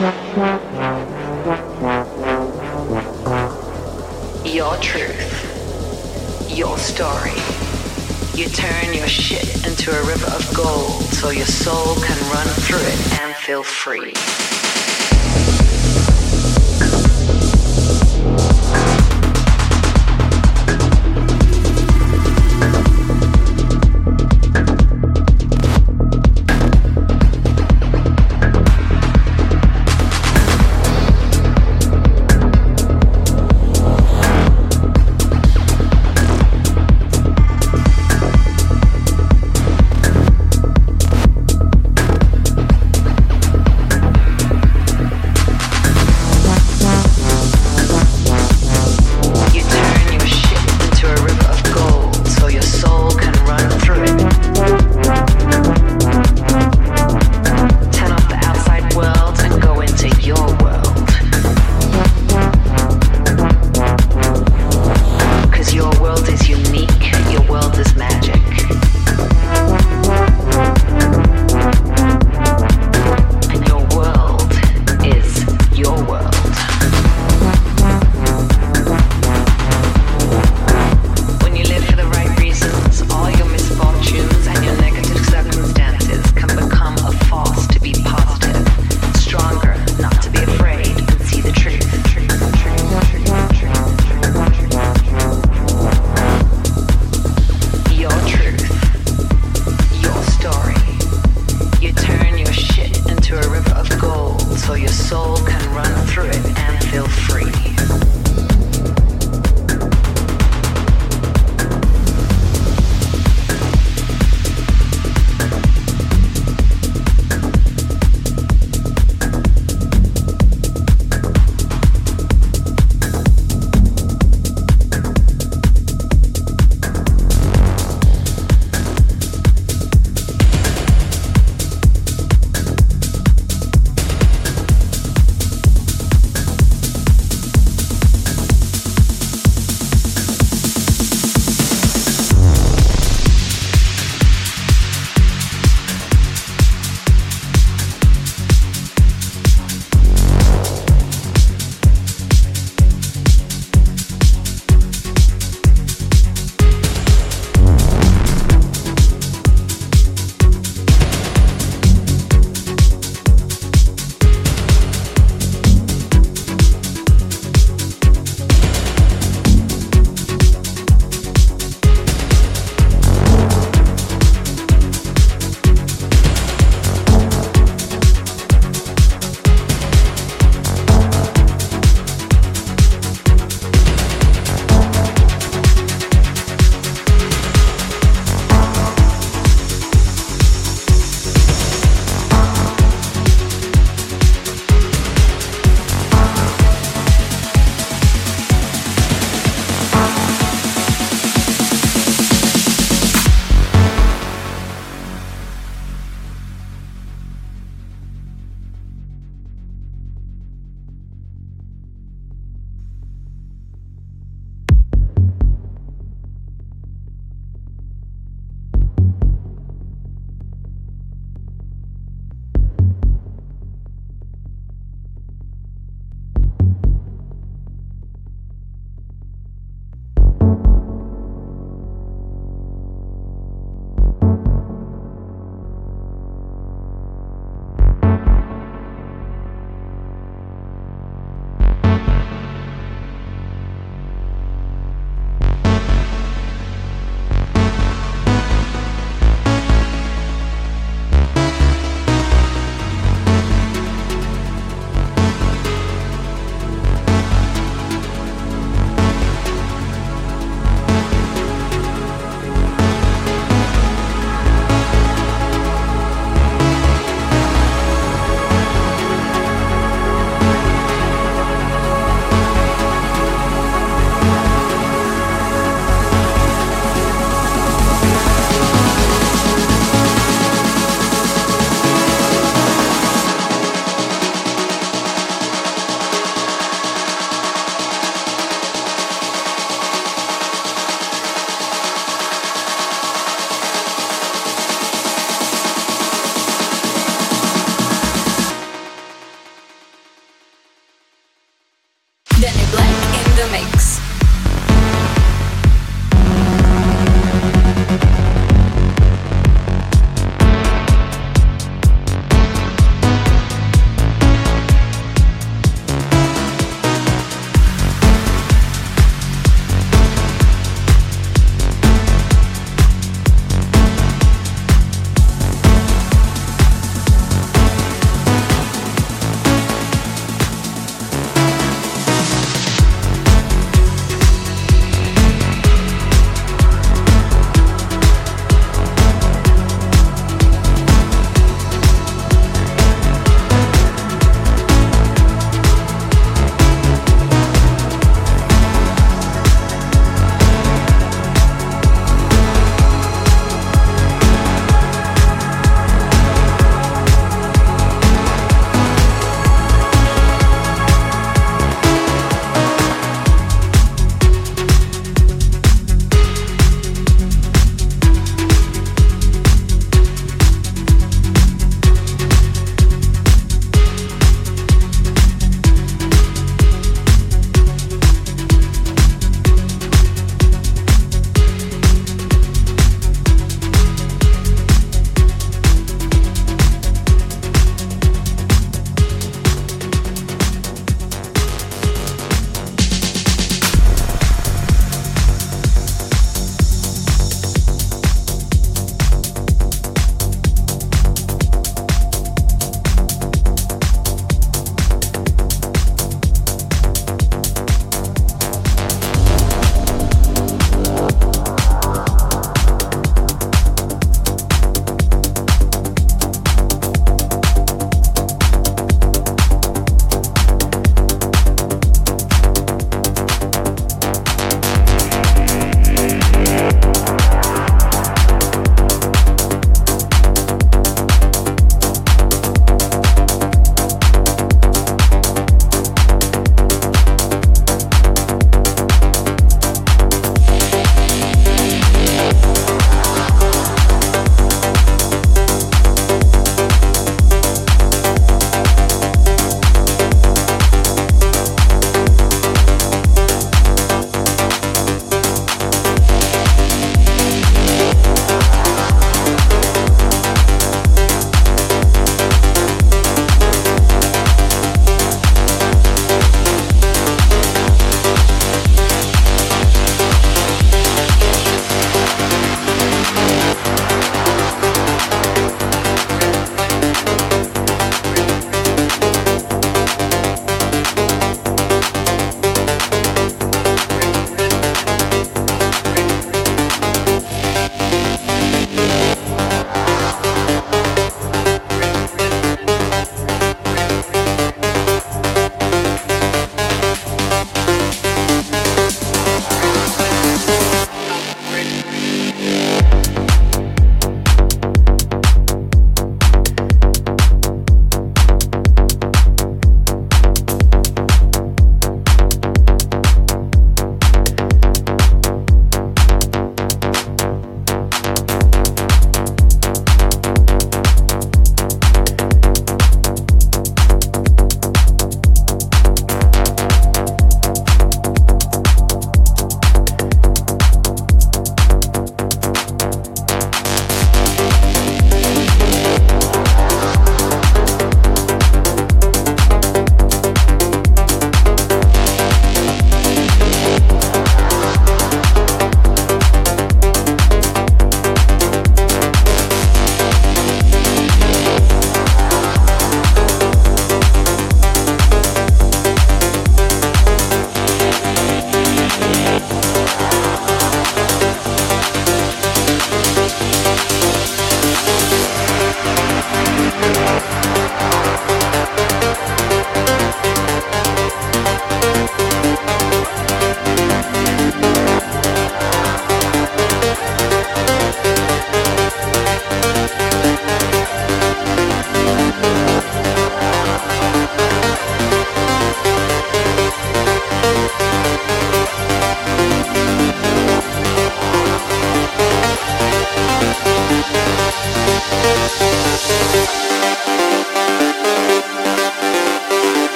Your truth. Your story. You turn your shit into a river of gold so your soul can run through it and feel free.